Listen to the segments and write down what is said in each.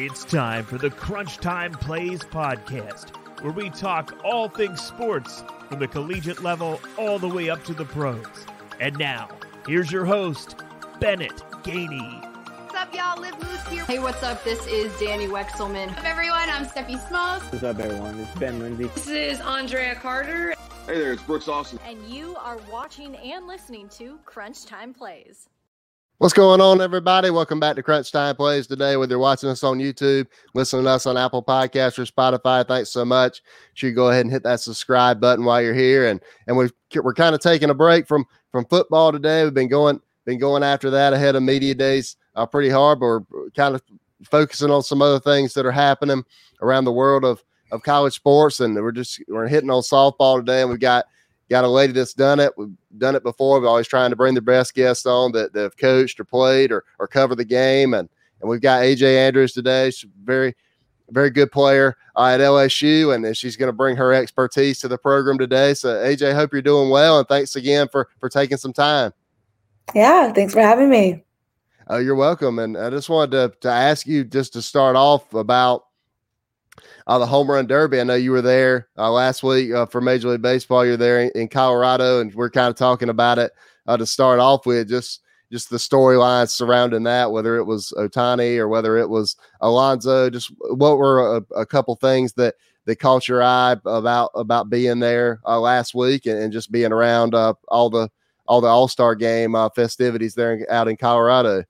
It's time for the Crunch Time Plays podcast, where we talk all things sports from the collegiate level all the way up to the pros. And now, here's your host, Bennett Gainey. What's up, y'all? Liv Moose here. Hey, what's up? This is Danny Wexelman. What's up, everyone? I'm Steffi Smalls. What's up, everyone? It's Ben Lindsay. This is Andrea Carter. Hey there, it's Brooks Austin. And you are watching and listening to Crunch Time Plays. What's going on, everybody? Welcome back to Crunch Time Plays today. Whether you're watching us on YouTube, listening to us on Apple Podcasts or Spotify, thanks so much. Should go ahead and hit that subscribe button while you're here. And and we we're kind of taking a break from from football today. We've been going been going after that ahead of media days uh, pretty hard, but we're kind of focusing on some other things that are happening around the world of of college sports. And we're just we're hitting on softball today, and we've got got a lady that's done it. We've done it before. We're always trying to bring the best guests on that, that have coached or played or, or cover the game. And, and we've got AJ Andrews today. She's very, very good player uh, at LSU, and she's going to bring her expertise to the program today. So, AJ, hope you're doing well, and thanks again for for taking some time. Yeah, thanks for having me. Uh, you're welcome. And I just wanted to, to ask you just to start off about uh, the home run derby. I know you were there uh, last week uh, for Major League Baseball. You're there in, in Colorado, and we're kind of talking about it uh, to start off with. Just just the storylines surrounding that, whether it was Ohtani or whether it was Alonso. Just what were a, a couple things that that caught your eye about about being there uh, last week and, and, just being around uh, all the all the All Star Game festivities there out in Colorado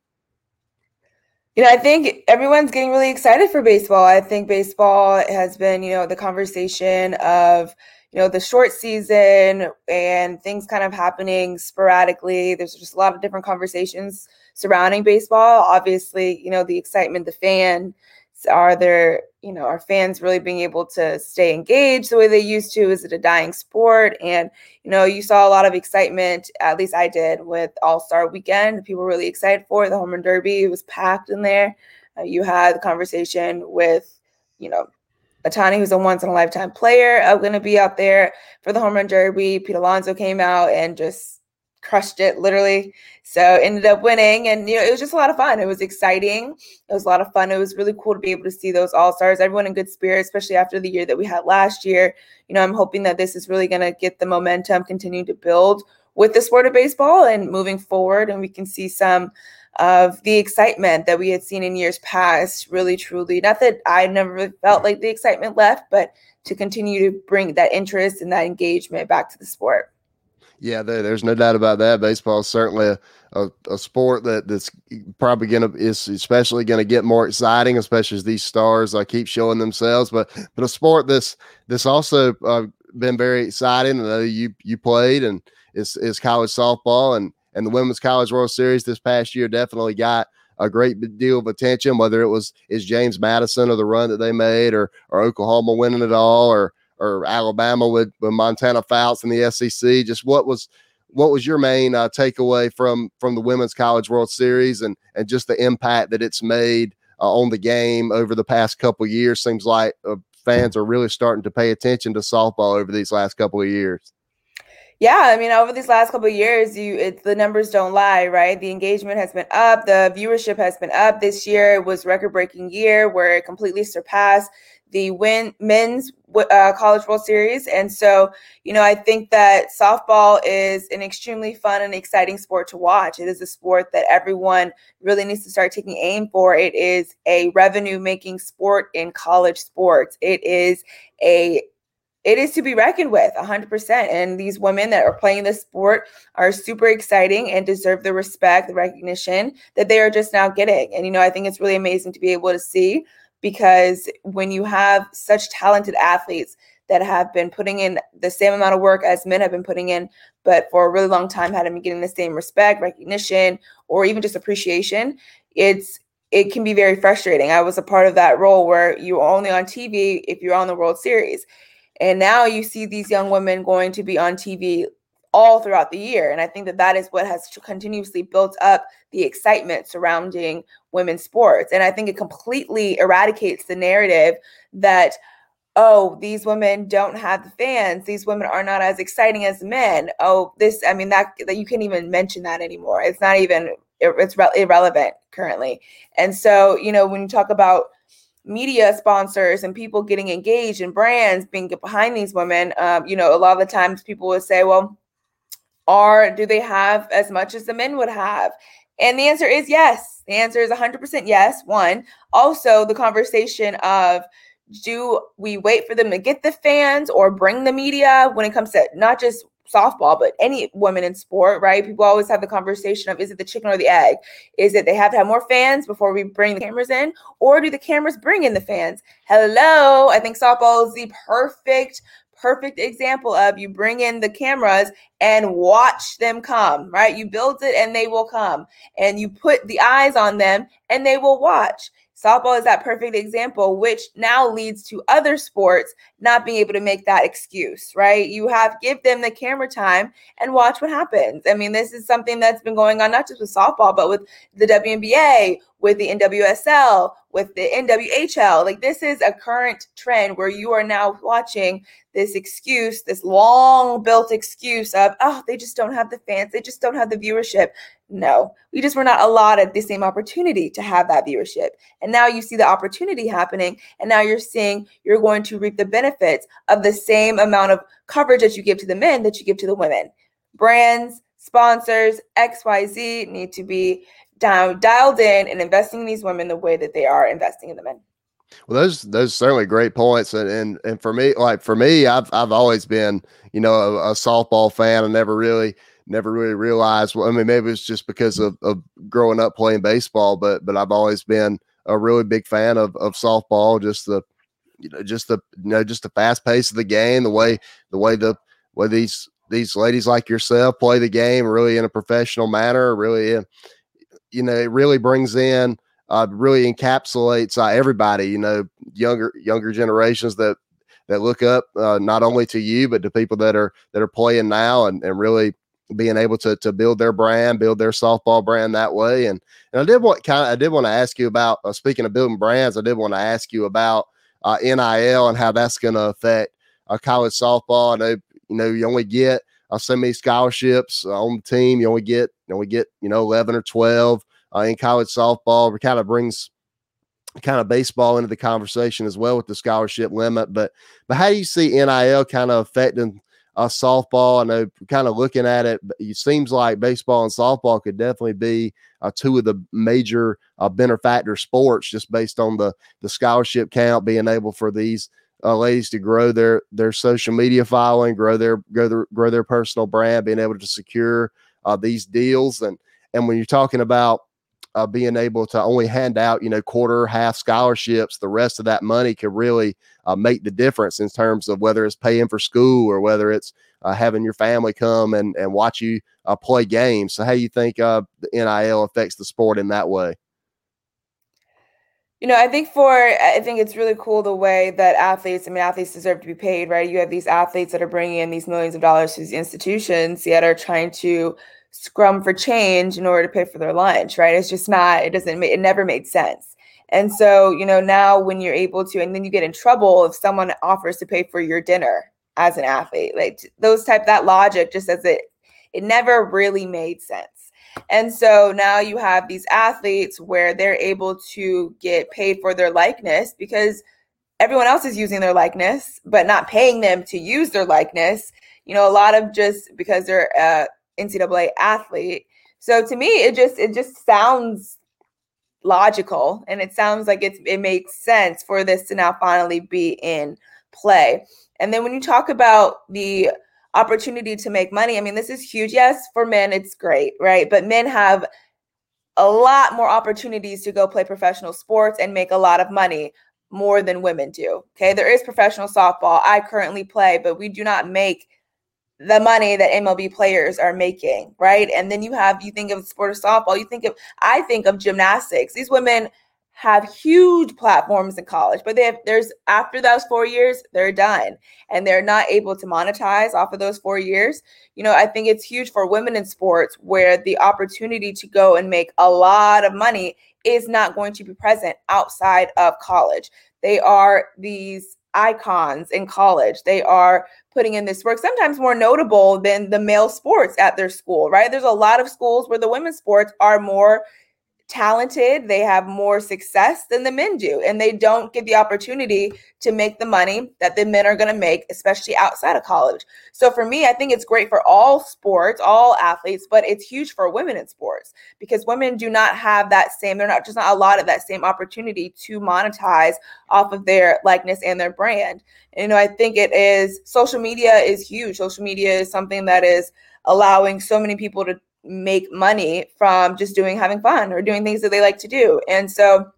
you know, I think everyone's getting really excited for baseball. I think baseball has been, you know, the conversation of, you know, the short season and things kind of happening sporadically. There's just a lot of different conversations surrounding baseball. Obviously, you know, the excitement, the fan, are there you know are fans really being able to stay engaged the way they used to? Is it a dying sport? And you know you saw a lot of excitement at least i did with all-star weekend. People were really excited for it. The home run derby it was packed in there. Uh, you had the conversation with you know Ohtani, who's a once in a lifetime player, uh, going to be out there for the home run derby. Pete Alonso came out and just crushed it literally. So ended up winning, and you know it was just a lot of fun. It was exciting. It was a lot of fun. It was really cool to be able to see those all stars, everyone in good spirits, especially after the year that we had last year. You know, I'm hoping that this is really going to get the momentum, continue to build with the sport of baseball and moving forward, and we can see some of the excitement that we had seen in years past really truly not that i never felt like the excitement left but to continue to bring that interest and that engagement back to the sport yeah, there, there's no doubt about that. Baseball is certainly a, a, a sport that that's probably going to is especially going to get more exciting, especially as these stars uh, keep showing themselves. But but a sport this this also uh, been very exciting. I know you you played and it's is college softball and and the Women's College World Series this past year definitely got a great deal of attention. Whether it was is James Madison or the run that they made, or or Oklahoma winning it all, or or Alabama with, with Montana Fouts in the SEC. Just what was what was your main uh, takeaway from from the Women's College World Series and and just the impact that it's made uh, on the game over the past couple years? Seems like uh, fans are really starting to pay attention to softball over these last couple of years. Yeah, I mean, over these last couple of years, you it, the numbers don't lie, right? The engagement has been up, the viewership has been up. This year was record-breaking year where it completely surpassed the win men's uh, college world series. And so you know i think that softball is an extremely fun and exciting sport to watch. It is a sport that everyone really needs to start taking aim for. It is a revenue making sport in college sports. It is a it is to be reckoned with 100% and these women that are playing this sport are super exciting and deserve the respect the recognition that they are just now getting. And you know i think it's really amazing to be able to see because when you have such talented athletes that have been putting in the same amount of work as men have been putting in, but for a really long time hadn't been getting the same respect, recognition, or even just appreciation, it's it can be very frustrating. I was a part of that role where you're only on TV if you're on the World Series. And now you see these young women going to be on TV all throughout the year. And I think that that is what has continuously built up the excitement surrounding women's sports. And I think it completely eradicates the narrative that, oh, these women don't have the fans. These women are not as exciting as men. Oh, this, I mean, that, that you can't even mention that anymore. It's not even, it's re- irrelevant currently. And so, you know, when you talk about media sponsors and people getting engaged and brands being behind these women, um, you know, a lot of the times people would say, well, are do they have as much as the men would have? And the answer is yes. The answer is 100% yes. One. Also, the conversation of do we wait for them to get the fans or bring the media when it comes to not just softball, but any women in sport, right? People always have the conversation of is it the chicken or the egg? Is it they have to have more fans before we bring the cameras in, or do the cameras bring in the fans? Hello, I think softball is the perfect perfect example of you bring in the cameras and watch them come, right? You build it and they will come, and you put the eyes on them and they will watch. Softball is that perfect example, which now leads to other sports not being able to make that excuse, right? You have give them the camera time and watch what happens. I mean, this is something that's been going on not just with softball, but with the WNBA, with the NWSL, with the NWHL. Like this is a current trend where you are now watching this excuse, this long built excuse of, oh, they just don't have the fans, they just don't have the viewership. No, we just were not allotted the same opportunity to have that viewership. And now you see the opportunity happening, and now you're seeing you're going to reap the benefits of the same amount of coverage that you give to the men that you give to the women. Brands, sponsors, XYZ need to be down, dialed in and investing in these women the way that they are investing in the men. Well, those those certainly great points, and and and for me, like for me, I've I've always been you know a, a softball fan. I never really never really realized. Well, I mean, maybe it's just because of, of growing up playing baseball, but but I've always been a really big fan of of softball. Just the you know just the you know just the fast pace of the game, the way the way the way these these ladies like yourself play the game really in a professional manner, really in you know, it really brings in, uh, really encapsulates uh, everybody. You know, younger younger generations that that look up uh, not only to you but to people that are that are playing now and, and really being able to to build their brand, build their softball brand that way. And and I did want kind of I did want to ask you about uh, speaking of building brands. I did want to ask you about uh, NIL and how that's going to affect uh, college softball. I know you know you only get uh, so many scholarships on the team. You only get you we get you know eleven or twelve uh, in college softball. Kind of brings kind of baseball into the conversation as well with the scholarship limit. But but how do you see NIL kind of affecting uh, softball? I know kind of looking at it, it seems like baseball and softball could definitely be uh, two of the major uh, benefactor sports just based on the the scholarship count being able for these uh, ladies to grow their their social media following, grow their grow their grow their personal brand, being able to secure uh, these deals, and and when you're talking about uh, being able to only hand out you know quarter half scholarships, the rest of that money could really uh, make the difference in terms of whether it's paying for school or whether it's uh, having your family come and and watch you uh, play games. So how do you think the NIL affects the sport in that way? You know, I think for I think it's really cool the way that athletes. I mean, athletes deserve to be paid, right? You have these athletes that are bringing in these millions of dollars to these institutions, yet are trying to scrum for change in order to pay for their lunch, right? It's just not. It doesn't. It never made sense. And so, you know, now when you're able to, and then you get in trouble if someone offers to pay for your dinner as an athlete, like those type that logic just as it, it never really made sense. And so now you have these athletes where they're able to get paid for their likeness because everyone else is using their likeness, but not paying them to use their likeness. You know, a lot of just because they're a NCAA athlete. So to me, it just it just sounds logical and it sounds like it's it makes sense for this to now finally be in play. And then when you talk about the opportunity to make money. I mean, this is huge. Yes, for men, it's great, right? But men have a lot more opportunities to go play professional sports and make a lot of money more than women do. Okay. There is professional softball. I currently play, but we do not make the money that MLB players are making, right? And then you have, you think of the sport of softball, you think of, I think of gymnastics. These women have huge platforms in college, but they have, there's after those four years, they're done and they're not able to monetize off of those four years. You know, I think it's huge for women in sports where the opportunity to go and make a lot of money is not going to be present outside of college. They are these icons in college. They are putting in this work, sometimes more notable than the male sports at their school, right? There's a lot of schools where the women's sports are more talented, they have more success than the men do, and they don't get the opportunity to make the money that the men are going to make, especially outside of college. So for me, I think it's great for all sports, all athletes, but it's huge for women in sports because women do not have that same, they're not just not a lot of that same opportunity to monetize off of their likeness and their brand. And, you know, I think it is social media is huge. Social media is something that is allowing so many people to make money from just doing having fun or doing things that they like to do. And so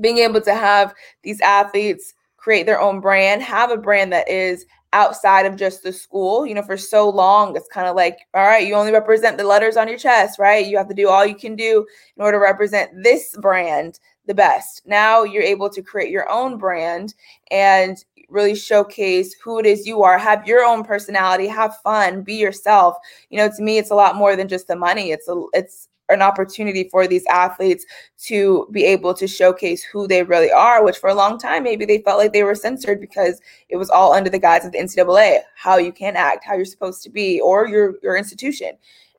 being able to have these athletes create their own brand, have a brand that is outside of just the school. You know, for so long, it's kind of like, all right, you only represent the letters on your chest, right? You have to do all you can do in order to represent this brand the best. Now you're able to create your own brand and really showcase who it is you are, have your own personality, have fun, be yourself. You know, to me, it's a lot more than just the money. It's a it's an opportunity for these athletes to be able to showcase who they really are, which for a long time maybe they felt like they were censored because it was all under the guise of the NCAA, how you can act, how you're supposed to be, or your your institution.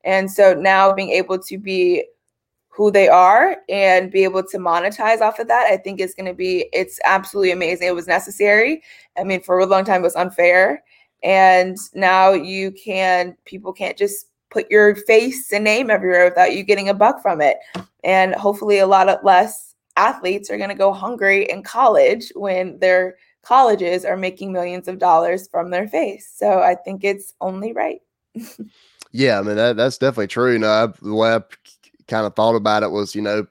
And so now being able to be who they are and be able to monetize off of that, I think is going to be, it's absolutely amazing. It was necessary. I mean, for a long time, it was unfair. And now you can, people can't just put your face and name everywhere without you getting a buck from it. And hopefully, a lot of less athletes are going to go hungry in college when their colleges are making millions of dollars from their face. So I think it's only right. yeah, I mean that, that's definitely true. You know, I, the way I kind of thought about it was, you know,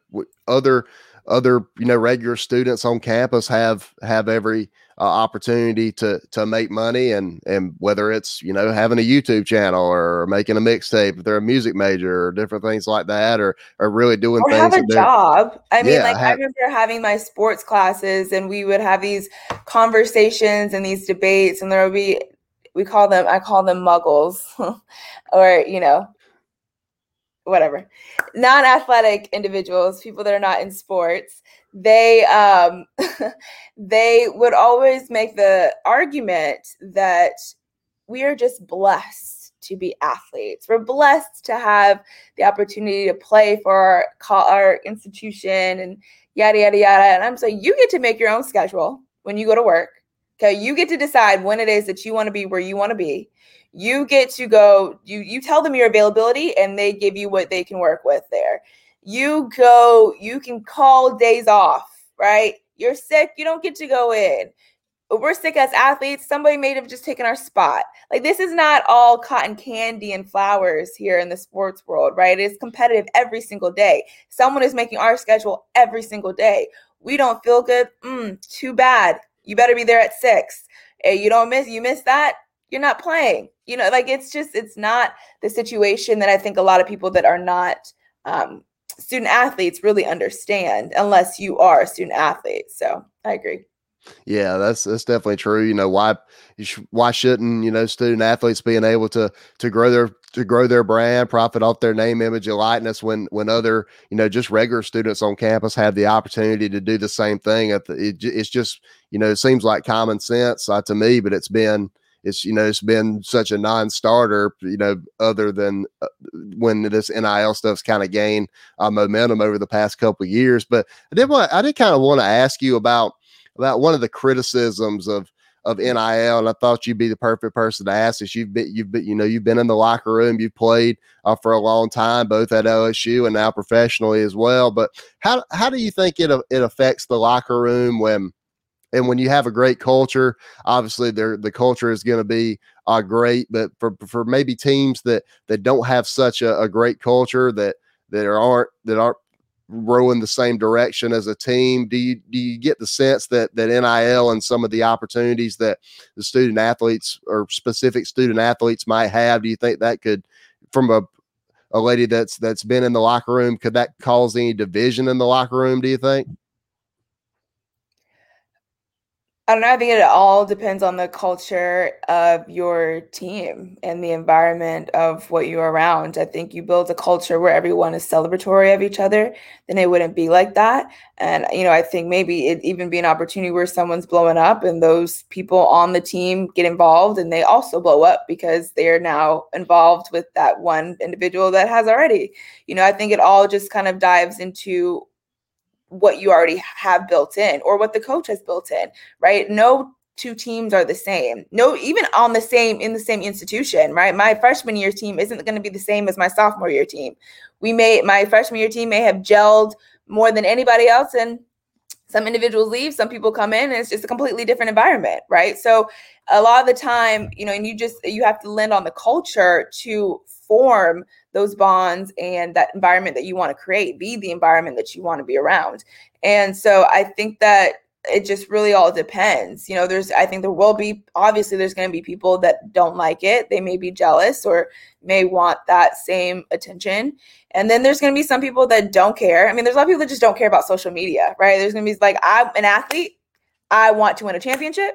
other other you know regular students on campus have have every uh, opportunity to to make money and and whether it's you know having a YouTube channel or making a mixtape if they're a music major or different things like that or or really doing or things have a job. I mean, Yeah, like I remember having my sports classes and we would have these conversations and these debates and there would be we call them I call them muggles or you know whatever. Non-athletic individuals people that are not in sports they um they would always make the argument that we are just blessed to be athletes. We're blessed to have the opportunity to play for our, our institution and yada yada yada. And i'm saying you get to make your own schedule when you go to work okay? You get to decide when it is that you want to be where you want to be you get to go you you tell them your availability and they give you what they can work with there. You go you can call days off right? You're sick you don't get to go in. We're sick as athletes somebody may have just taken our spot. Like this is not all cotton candy and flowers here in the sports world right? It's competitive every single day. Someone is making our schedule every single day. We don't feel good? Mm, too bad. You better be there at six. You don't miss you miss that you're not playing you know like it's just it's not the situation that i think a lot of people that are not um, student athletes really understand unless you are a student athlete so i agree Yeah, that's that's definitely true. You know why you sh- why shouldn't you know student athletes being able to to grow their to grow their brand, profit off their name, image, and likeness when when other you know just regular students on campus have the opportunity to do the same thing. It's just you know it seems like common sense uh, to me, but it's been it's you know it's been such a non-starter. You know, other than uh, when this NIL stuff's kind of gained uh, momentum over the past couple of years. But I did want I did kind of want to ask you about about one of the criticisms of of NIL, and I thought you'd be the perfect person to ask this. You've been, you've been, you know, you've been in the locker room, you've played uh, for a long time, both at LSU and now professionally as well. But how how do you think it it affects the locker room when and when you have a great culture? Obviously, there the culture is going to be uh, great, but for for maybe teams that that don't have such a, a great culture that that aren't that aren't rowing the same direction as a team? Do you do you get the sense that that NIL and some of the opportunities that the student athletes or specific student athletes might have, do you think that could from a a lady that's that's been in the locker room, could that cause any division in the locker room, do you think? I don't know. I think it all depends on the culture of your team and the environment of what you're around. I think you build a culture where everyone is celebratory of each other, then it wouldn't be like that. And, you know, I think maybe it even be an opportunity where someone's blowing up and those people on the team get involved and they also blow up because they're now involved with that one individual that has already. You know, I think it all just kind of dives into what you already have built in or what the coach has built in, right? No two teams are the same. No, even on the same in the same institution, right? My freshman year team isn't going to be the same as my sophomore year team. We may my freshman year team may have gelled more than anybody else and some individuals leave, some people come in, and it's just a completely different environment, right? So a lot of the time, you know, and you just you have to lend on the culture to form those bonds and that environment that you want to create be the environment that you want to be around. And so i think that it just really all depends you know there's i think there will be obviously there's going to be people that don't like it they may be jealous or may want that same attention. And then there's going to be some people that don't care i mean there's a lot of people that just don't care about social media right? There's going to be like i'm an athlete i want to win a championship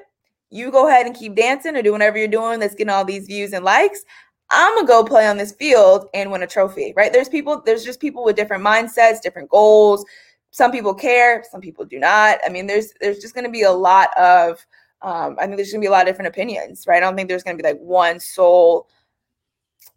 you go ahead and keep dancing or do whatever you're doing that's getting all these views and likes I'm gonna go play on this field and win a trophy, right? There's people, there's just people with different mindsets, different goals. Some people care, some people do not. I mean, there's there's just gonna be a lot of um, I think there's gonna be a lot of different opinions, right? I don't think there's gonna be like one sole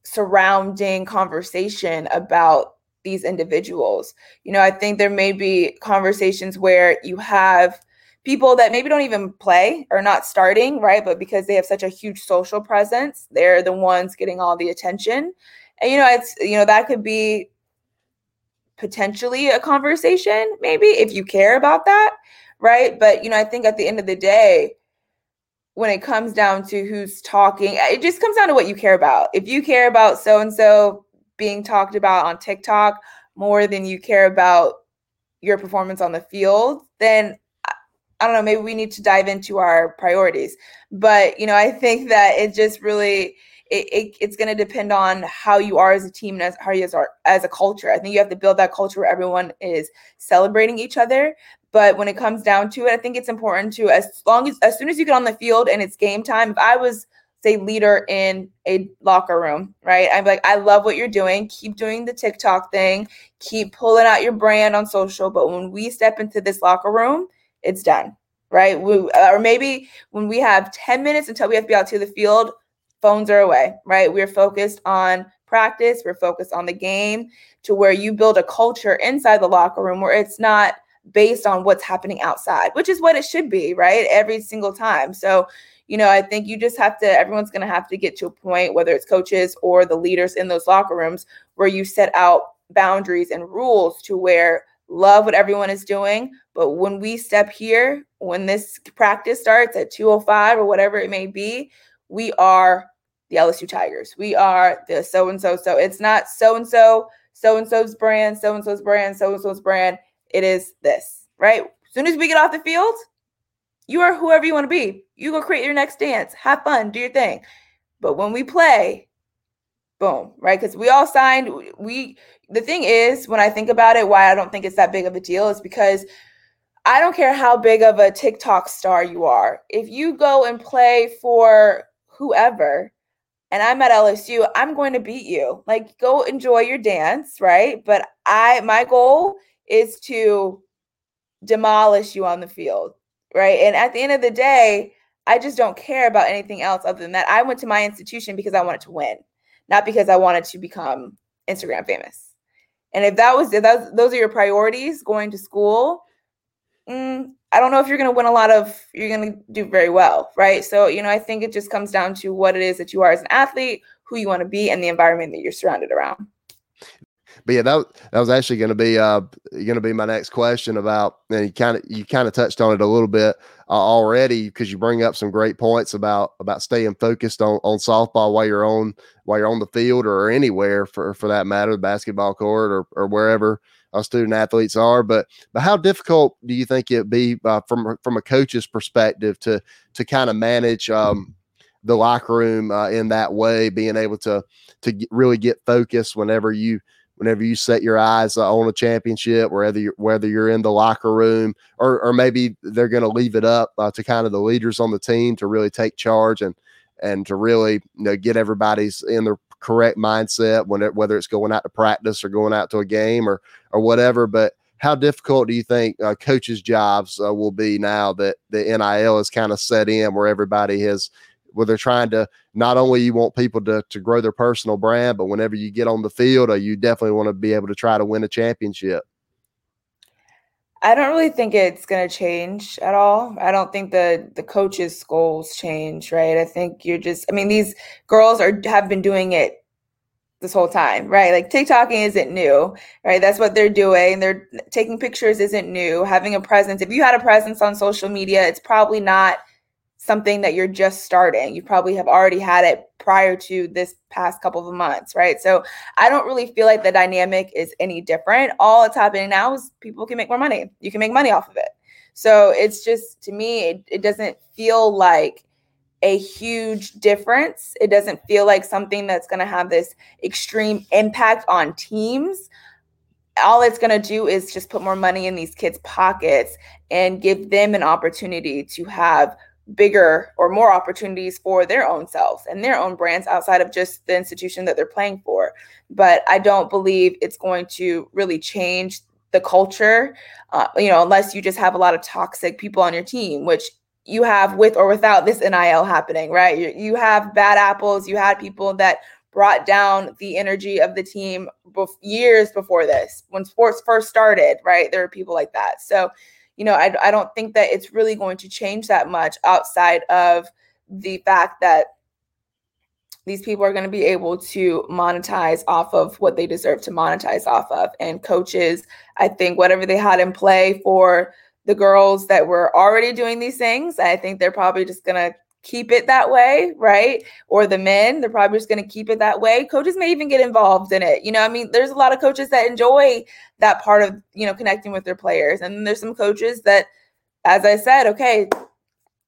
surrounding conversation about these individuals. You know, I think there may be conversations where you have people that maybe don't even play or not starting, right? But because they have such a huge social presence, they're the ones getting all the attention. And you know, it's you know, that could be potentially a conversation, maybe if you care about that, right? But you know, I think at the end of the day, when it comes down to who's talking, eh, it just comes down to what you care about. If you care about so and so being talked about on TikTok more than you care about your performance on the field, then I don't know, maybe we need to dive into our priorities. But, you know, I think that it just really it, it, it's going to depend on how you are as a team and as how you as, are, as a culture. I think you have to build that culture where everyone is celebrating each other. But when it comes down to it, I think it's important to as long as as soon as you get on the field and it's game time. If I was say leader in a locker room, right? I'm like, I love what you're doing. Keep doing the TikTok thing. Keep pulling out your brand on social. But when we step into this locker room, it's done, right? We, or maybe when we have 10 minutes until we have to be out to the field, phones are away, right? We're focused on practice, we're focused on the game to where you build a culture inside the locker room where it's not based on what's happening outside, which is what it should be, right? Every single time. So, you know, I think you just have to, everyone's going to have to get to a point, whether it's coaches or the leaders in those locker rooms, where you set out boundaries and rules to where love what everyone is doing. But when we step here, when this practice starts at 205 or whatever it may be, we are the LSU Tigers. We are the so and so. So it's not so and so, so and so's brand, so and so's brand, so and so's brand. It is this, right? As soon as we get off the field, you are whoever you want to be. You go create your next dance, have fun, do your thing. But when we play, boom, right? Because we all signed, we the thing is, when I think about it, why I don't think it's that big of a deal is because I don't care how big of a TikTok star you are. If you go and play for whoever, and I'm at LSU, I'm going to beat you. Like, go enjoy your dance, right? But I, my goal is to demolish you on the field, right? And at the end of the day, I just don't care about anything else other than that. I went to my institution because I wanted to win, not because I wanted to become Instagram famous. And if that was if that those are your priorities going to school, mm, I don't know if you're going to win a lot of. You're going to do very well, right? So you know, I think it just comes down to what it is that you are as an athlete, who you want to be, and the environment that you're surrounded around but yeah, that that was actually going to be uh going to be my next question about. And you kind of you kind of touched on it a little bit uh, already because you bring up some great points about about staying focused on on softball while you're on while you're on the field or anywhere for for that matter, the basketball court or or wherever student athletes are. But but how difficult do you think it be uh, from from a coach's perspective to to kind of manage um, the locker room uh, in that way, being able to to get, really get focused whenever you whenever you set your eyes on a championship, whether you're, whether you're in the locker room or or maybe they're going to leave it up uh, to kind of the leaders on the team to really take charge and and to really you know get everybody's in the correct mindset when it, whether it's going out to practice or going out to a game or or whatever. But how difficult do you think uh, coaches' jobs uh, will be now that the NIL is kind of set in where everybody has where they're trying to not only you want people to to grow their personal brand, but whenever you get on the field, uh, you definitely want to be able to try to win a championship. I don't really think it's going to change at all. I don't think the the coaches' goals change, right? I think you're just. I mean, these girls are have been doing it this whole time, right? Like TikToking isn't new, right? That's what they're doing. They're taking pictures isn't new. Having a presence. If you had a presence on social media, it's probably not something that you're just starting. You probably have already had it prior to this past couple of months, right? So I don't really feel like the dynamic is any different. All that's happening now is people can make more money. You can make money off of it. So it's just to me, it, it doesn't feel like a huge difference. It doesn't feel like something that's going to have this extreme impact on teams. All it's going to do is just put more money in these kids' pockets and give them an opportunity to have bigger or more opportunities for their own selves and their own brands outside of just the institution that they're playing for. But I don't believe it's going to really change the culture, uh, you know, unless you just have a lot of toxic people on your team, which you have with or without this NIL happening, right? You, you have bad apples. You had people that brought down the energy of the team years before this, when sports first started, right? There were people like that. So, you know, I, I don't think that it's really going to change that much outside of the fact that these people are going to be able to monetize off of what they deserve to monetize off of. And coaches, I think whatever they had in play for the girls that were already doing these things, I think they're probably just going to keep it that way, right? Or the men, they're probably just going to keep it that way. Coaches may even get involved in it. You know, I mean, there's a lot of coaches that enjoy that part of, you know, connecting with their players. And there's some coaches that, as I said, okay,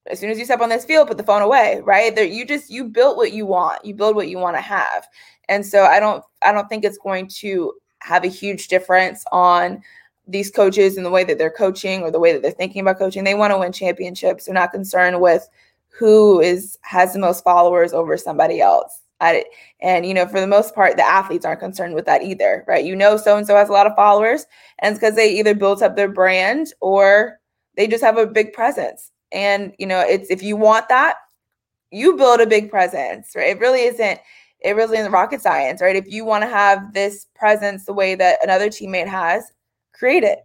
as soon as you step on this field, put the phone away, right? There, you just you built what you want. You build what you want to have. And so I don't I don't think it's going to have a huge difference on these coaches and the way that they're coaching or the way that they're thinking about coaching. They want to win championships. They're not concerned with who is has the most followers over somebody else. And you know, for the most part, the athletes aren't concerned with that either, right? You know, so and so has a lot of followers, and it's because they either built up their brand or they just have a big presence. And you know, it's if you want that, you build a big presence, right? It really isn't. It really isn't rocket science, right? If you want to have this presence the way that another teammate has, create it.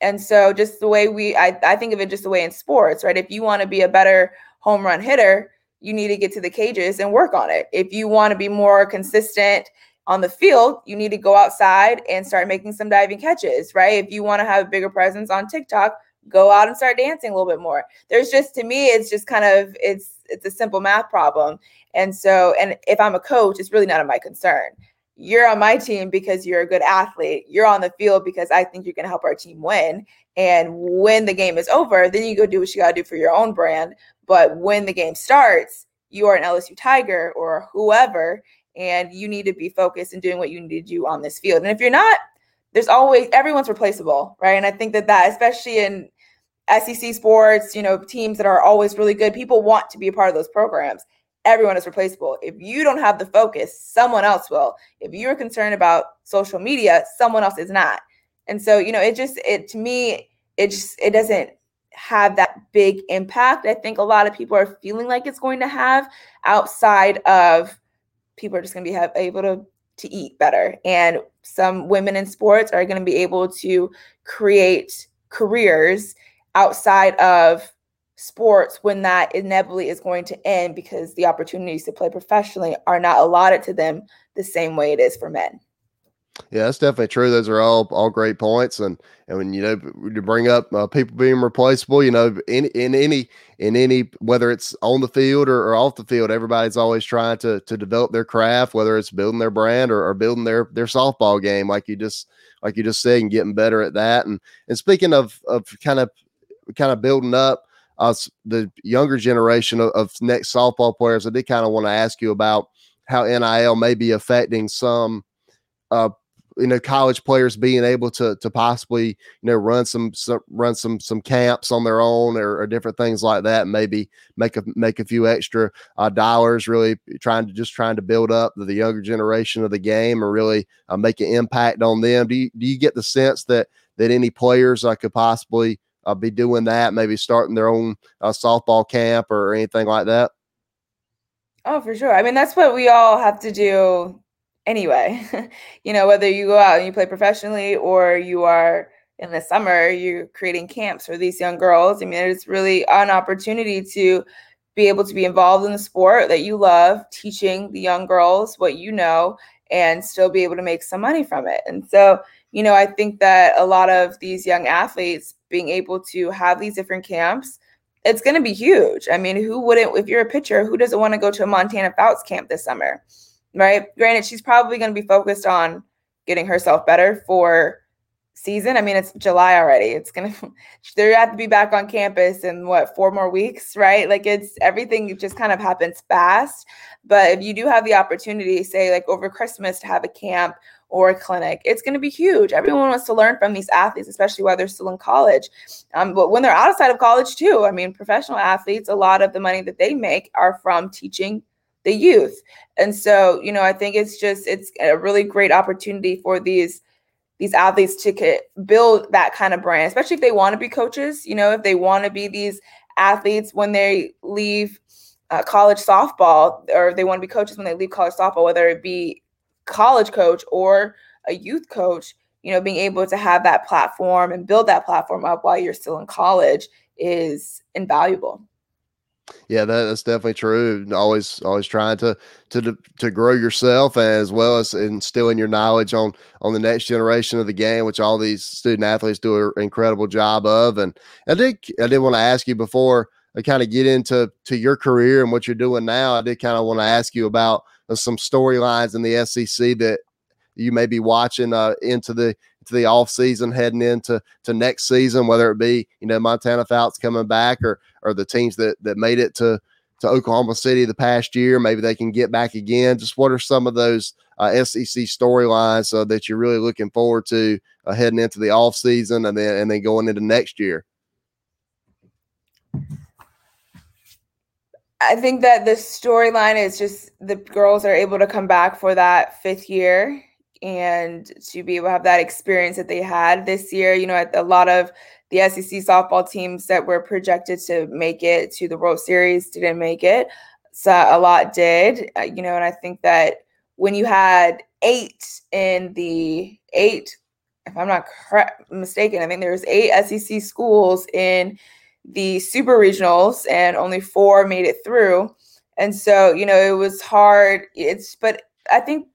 And so, just the way we, I, I think of it just the way in sports, right? If you want to be a better home run hitter, you need to get to the cages and work on it. If you want to be more consistent on the field, you need to go outside and start making some diving catches, right? If you want to have a bigger presence on TikTok, go out and start dancing a little bit more. There's just to me it's just kind of it's it's a simple math problem. And so and if I'm a coach, it's really not of my concern. You're on my team because you're a good athlete. You're on the field because I think you're going to help our team win. And when the game is over, then you go do what you got to do for your own brand. But when the game starts, you are an LSU Tiger or whoever, and you need to be focused and doing what you need to do on this field. And if you're not, there's always everyone's replaceable, right? And I think that that, especially in SEC sports, you know, teams that are always really good, people want to be a part of those programs. Everyone is replaceable. If you don't have the focus, someone else will. If you're concerned about social media, someone else is not. And so, you know, it just it to me, it just it doesn't have that big impact. I think a lot of people are feeling like it's going to have outside of people are just going to be have, able to to eat better and some women in sports are going to be able to create careers outside of sports when that inevitably is going to end because the opportunities to play professionally are not allotted to them the same way it is for men. Yeah, that's definitely true. Those are all all great points, and and when you know to bring up uh, people being replaceable, you know, in in any in any whether it's on the field or, or, off the field, everybody's always trying to to develop their craft, whether it's building their brand or, or building their their softball game, like you just like you just said, and getting better at that. And and speaking of of kind of kind of building up us uh, the younger generation of, of next softball players, I did kind of want to ask you about how NIL may be affecting some uh, you know college players being able to to possibly you know run some, some run some some camps on their own or, or, different things like that maybe make a make a few extra uh, dollars really trying to just trying to build up the, the younger generation of the game or really uh, make an impact on them do you do you get the sense that that any players uh, could possibly uh, be doing that maybe starting their own uh, softball camp or anything like that Oh, for sure. I mean, that's what we all have to do anyway. you know, whether you go out and you play professionally or you are in the summer, you're creating camps for these young girls. I mean, it's really an opportunity to be able to be involved in the sport that you love, teaching the young girls what you know, and still be able to make some money from it. And so, you know, I think that a lot of these young athletes being able to have these different camps, it's going to be huge. I mean, who wouldn't, if you're a pitcher, who doesn't want to go to a Montana Fouts camp this summer? Right? Granted, she's probably going to be focused on getting herself better for season. I mean, it's July already. It's gonna they're have to be back on campus in what four more weeks, right? Like it's everything just kind of happens fast. But if you do have the opportunity, say like over Christmas, to have a camp or a clinic, it's going to be huge. Everyone wants to learn from these athletes, especially while they're still in college. Um, but when they're outside of college too, I mean, professional athletes, a lot of the money that they make are from teaching the youth. And so, you know, I think it's just it's a really great opportunity for these these athletes to build that kind of brand, especially if they want to be coaches. You know, if they want to be these athletes when they leave uh, college softball, or if they want to be coaches when they leave college softball, whether it be college coach or a youth coach. You know, being able to have that platform and build that platform up while you're still in college is invaluable. Yeah, that, that's definitely true. Always, always trying to to to grow yourself as well as instilling your knowledge on on the next generation of the game, which all these student athletes do an incredible job of. And I did I did want to ask you before I kind of get into to your career and what you're doing now. I did kind of want to ask you about uh, some storylines in the SEC that you may be watching uh, into the the off season heading into to next season, whether it be you know Montana Fouts coming back or or the teams that that made it to to Oklahoma City the past year, maybe they can get back again. Just what are some of those uh, SEC storylines uh, that you're really looking forward to uh, heading into the off season and then and then going into next year? I think that the storyline is just the girls are able to come back for that fifth year and to be able to have that experience that they had this year. You know, a lot of the SEC softball teams that were projected to make it to the World Series didn't make it. So a lot did, uh, you know, and I think that when you had eight in the eight, if I'm not mistaken, I think there was eight SEC schools in the super regionals and only four made it through. And so, you know, it was hard. It's, but I think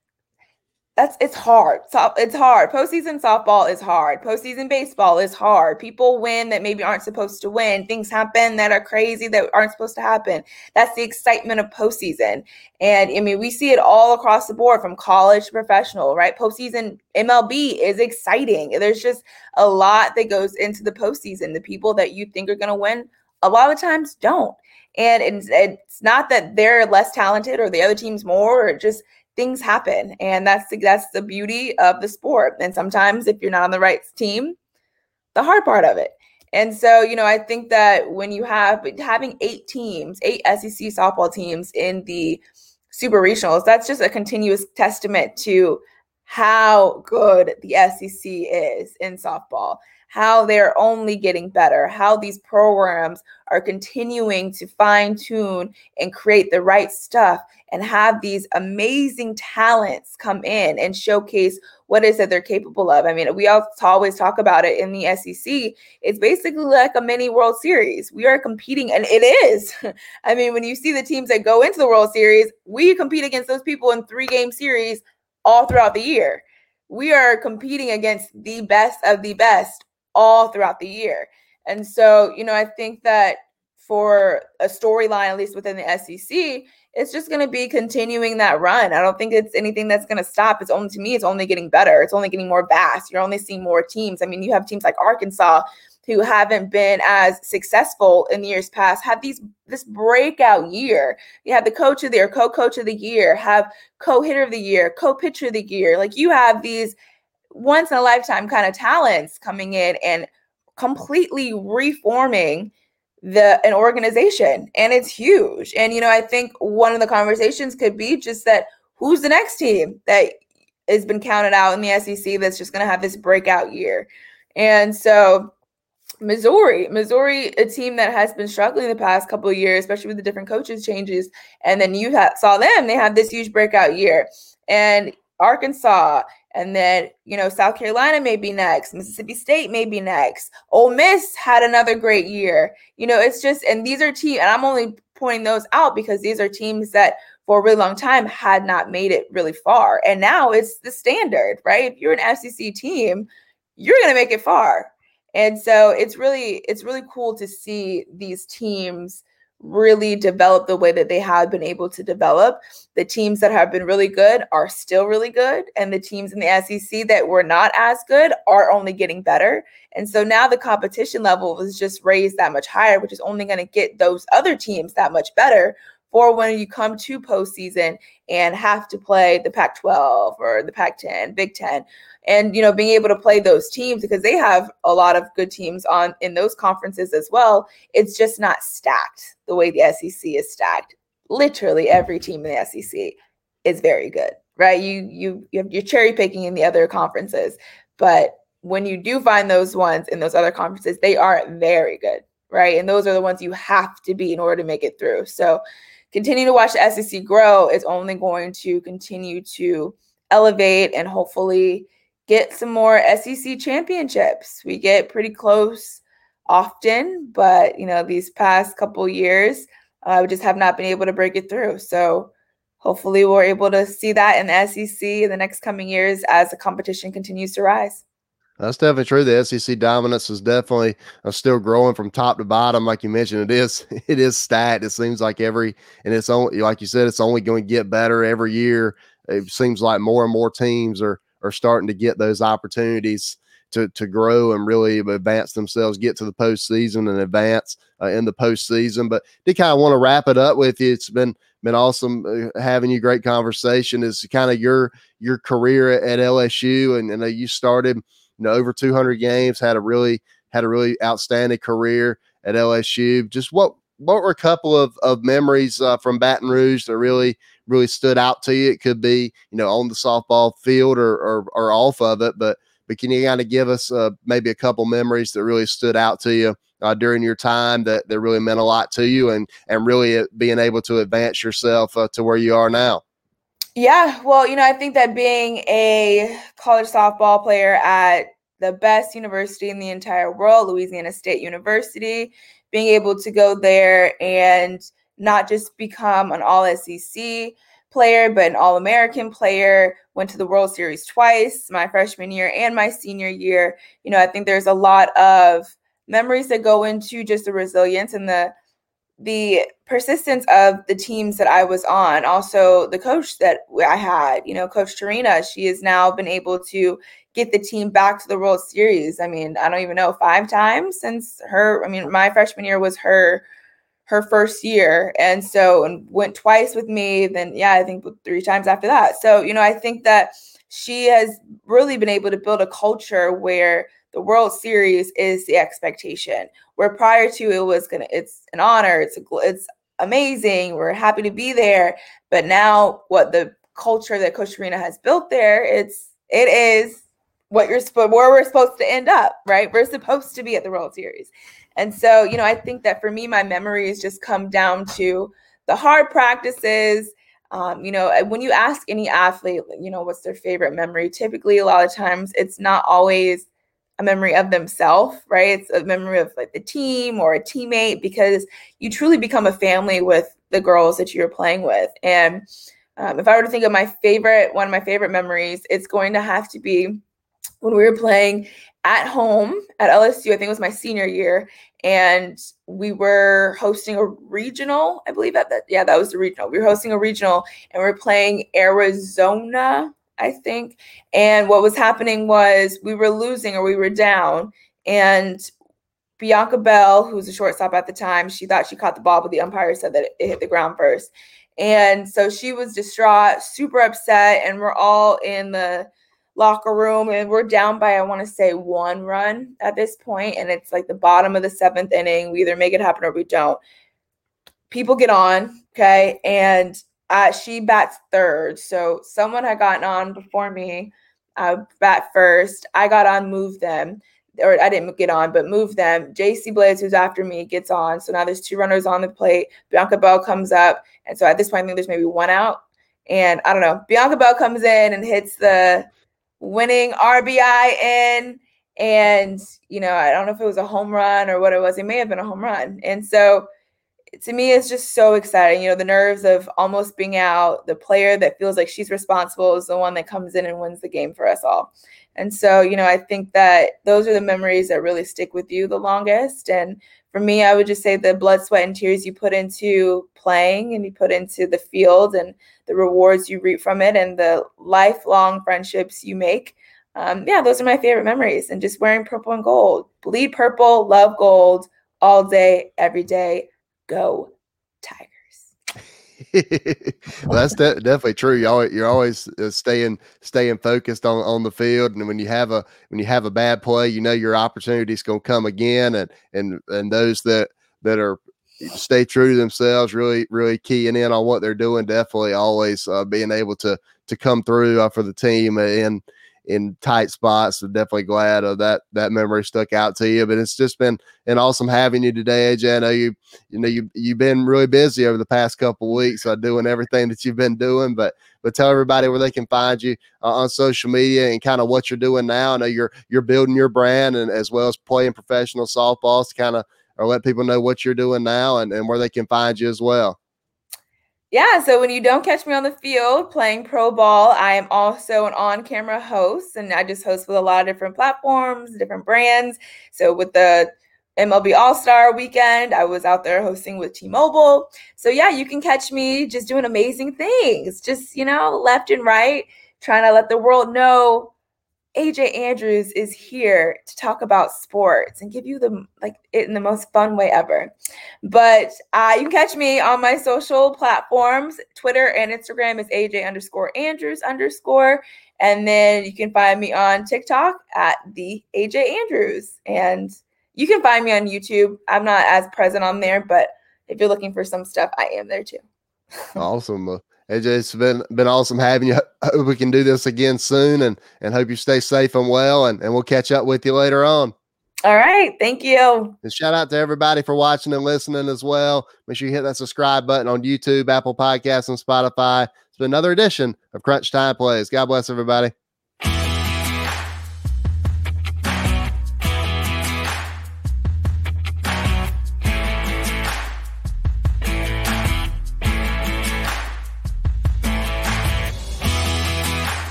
that's it's hard. So it's hard. Postseason softball is hard. Postseason baseball is hard. People win that maybe aren't supposed to win. Things happen that are crazy that aren't supposed to happen. That's the excitement of postseason. And I mean, we see it all across the board from college to professional, right? Postseason MLB is exciting. There's just a lot that goes into the postseason. The people that you think are going to win, a lot of times don't. And it's, it's not that they're less talented or the other team's more, or just things happen and that's the, that's the beauty of the sport. And sometimes if you're not on the right team the hard part of it. And so you know i think that when you have having eight teams eight sec softball teams in the super regionals that's just a continuous testament to how good the sec is in softball how they're only getting better, how these programs are continuing to fine tune and create the right stuff and have these amazing talents come in and showcase what is that they're capable of. I mean, we always talk about it in the SEC. It's basically like a mini World Series. We are competing, and it is. I mean, when you see the teams that go into the World Series, we compete against those people in three game series all throughout the year. We are competing against the best of the best all throughout the year. And so, you know, I think that for a storyline, at least within the SEC, it's just going to be continuing that run. I don't think it's anything that's going to stop. It's only to me, it's only getting better. It's only getting more vast. You're only seeing more teams. I mean, you have teams like Arkansas who haven't been as successful in years past have these this breakout year. You have the coach of the year, co-coach of the year, have co-hitter of the year, co-pitcher of the year. Like you have these once in a lifetime kind of talents coming in and completely reforming the an organization and it's huge. And you know i think one of the conversations could be just that who's the next team that has been counted out in the sec that's just going to have this breakout year? And so missouri missouri a team that has been struggling the past couple of years especially with the different coaches changes and then you saw them they had this huge breakout year. And arkansas and then, you know, South Carolina may be next. Mississippi State may be next. Ole Miss had another great year. You know, it's just, and these are teams, and I'm only pointing those out because these are teams that for a really long time had not made it really far. And now it's the standard, right? If you're an SEC team, you're going to make it far. And so it's really, it's really cool to see these teams really develop the way that they have been able to develop. The teams that have been really good are still really good, and the teams in the SEC that were not as good are only getting better. And so now the competition level is just raised that much higher, which is only going to get those other teams that much better for when you come to postseason and have to play the Pac 12 or the Pac 10, Big 10 and you know being able to play those teams because they have a lot of good teams on in those conferences as well it's just not stacked the way the SEC is stacked. Literally every team in the SEC is very good right? You you you're cherry picking in the other conferences but when you do find those ones in those other conferences they are very good right? And those are the ones you have to be in order to make it through. So continue to watch the SEC grow is only going to continue to elevate and hopefully get some more SEC championships. We get pretty close often, but you know, these past couple years, uh, we just have not been able to break it through. So hopefully we're able to see that in the SEC in the next coming years as the competition continues to rise. That's definitely true. The SEC dominance is definitely uh, still growing from top to bottom. Like you mentioned, it is it is stacked. It seems like every and it's only like you said, it's only going to get better every year. It seems like more and more teams are are starting to get those opportunities to to grow and really advance themselves, get to the postseason and advance uh, in the postseason. But did kind of want to wrap it up with you. It's been been awesome uh, having you. Great conversation. Is kind of your your career at LSU, and, and uh, you started you know over 200 games, had a really had a really outstanding career at LSU. Just what what were a couple of of memories uh, from Baton Rouge that really really stood out to you? It could be, you know, on the softball field or or, or off of it, but but can you kind of give us uh, maybe a couple memories that really stood out to you uh, during your time that, that really meant a lot to you and and really uh, being able to advance yourself uh, to where you are now? Yeah, well, you know, I think that being a college softball player at the best university in the entire world, Louisiana State University, being able to go there and not just become an all SEC player, but an all American player. Went to the World Series twice, my freshman year and my senior year. You know, I think there's a lot of memories that go into just the resilience and the the persistence of the teams that I was on. Also, the coach that I had, you know, Coach Torina, she has now been able to get the team back to the World Series. I mean, I don't even know, five times since her, I mean, my freshman year was her her first year and so and went twice with me then yeah i think three times after that so you know i think that she has really been able to build a culture where the world series is the expectation. Where prior to it was gonna it's an honor it's a, it's amazing we're happy to be there. But now what the culture that coach Torina has built there it's it is what you're supposed where we're supposed to end up right? We're supposed to be at the world series. And so, you know, I think that for me, my memories just come down to the hard practices. Um, you know, when you ask any athlete, you know, what's their favorite memory, typically a lot of times it's not always a memory of themselves, right? It's a memory of like the team or a teammate because you truly become a family with the girls that you're playing with. And um, if I were to think of my favorite, one of my favorite memories, it's going to have to be when we were playing at home at LSU. I think it was my senior year, and we were hosting a regional. I believe that that yeah, that was the regional. We were hosting a regional, and we are playing Arizona, I think. And what was happening was we were losing or we were down, and Bianka Bell, who was a shortstop at the time, she thought she caught the ball, but the umpire said that it hit the ground first. And so she was distraught, super upset, and we're all in the locker room and we're down by I want to say one run at this point and it's like the bottom of the 7th inning we either make it happen or we don't people get on okay and uh, she bats third so someone had gotten on before me uh, bat first I got on move them or I didn't get on, but move them. JC Blades, who's after me, gets on. So now there's two runners on the plate. Bianka Bell comes up. And so at this point, I think there's maybe one out. And I don't know. Bianka Bell comes in and hits the winning RBI in. And, you know, I don't know if it was a home run or what it was. It may have been a home run. And so to me, it's just so exciting. You know, the nerves of almost being out, the player that feels like she's responsible is the one that comes in and wins the game for us all. And so, you know, I think that those are the memories that really stick with you the longest. And for me, I would just say the blood, sweat, and tears you put into playing and you put into the field and the rewards you reap from it and the lifelong friendships you make. Um, yeah, those are my favorite memories. And just wearing purple and gold, bleed purple, love gold all day, every day. Go Tigers. well, that's de- definitely true. You always, you're always uh, staying staying focused on on the field, and when you have a when you have a bad play, you know your opportunity is going to come again, and and and those that that are stay true to themselves, really really keying in on what they're doing, definitely always uh, being able to to come through uh, for the team and in tight spots. So definitely glad of that that memory stuck out to you. But it's just been an awesome having you today, AJ. I know you you know you you've been really busy over the past couple weeks uh, doing everything that you've been doing. But but tell everybody where they can find you uh, on social media and kind of what you're doing now. I know you're you're building your brand and as well as playing professional softball to kind of or let people know what you're doing now and, and where they can find you as well yeah, so when you don't catch me on the field playing pro ball, I am also an on camera host and I just host with a lot of different platforms, different brands. So with the MLB All Star weekend, I was out there hosting with T Mobile. So yeah, you can catch me just doing amazing things, just, you know, left and right, trying to let the world know AJ Andrews is here to talk about sports and give you the like it in the most fun way ever. But uh, you can catch me on my social platforms. Twitter and Instagram is AJ underscore Andrews underscore. And then you can find me on TikTok at the AJ Andrews. And you can find me on YouTube. I'm not as present on there, but if you're looking for some stuff, I am there too. awesome. It's been been awesome having you. Hope we can do this again soon, and and hope you stay safe and well. And and we'll catch up with you later on. All right, thank you. And shout out to everybody for watching and listening as well. Make sure you hit that subscribe button on YouTube, Apple Podcasts, and Spotify. It's been another edition of Crunch Time Plays. God bless everybody.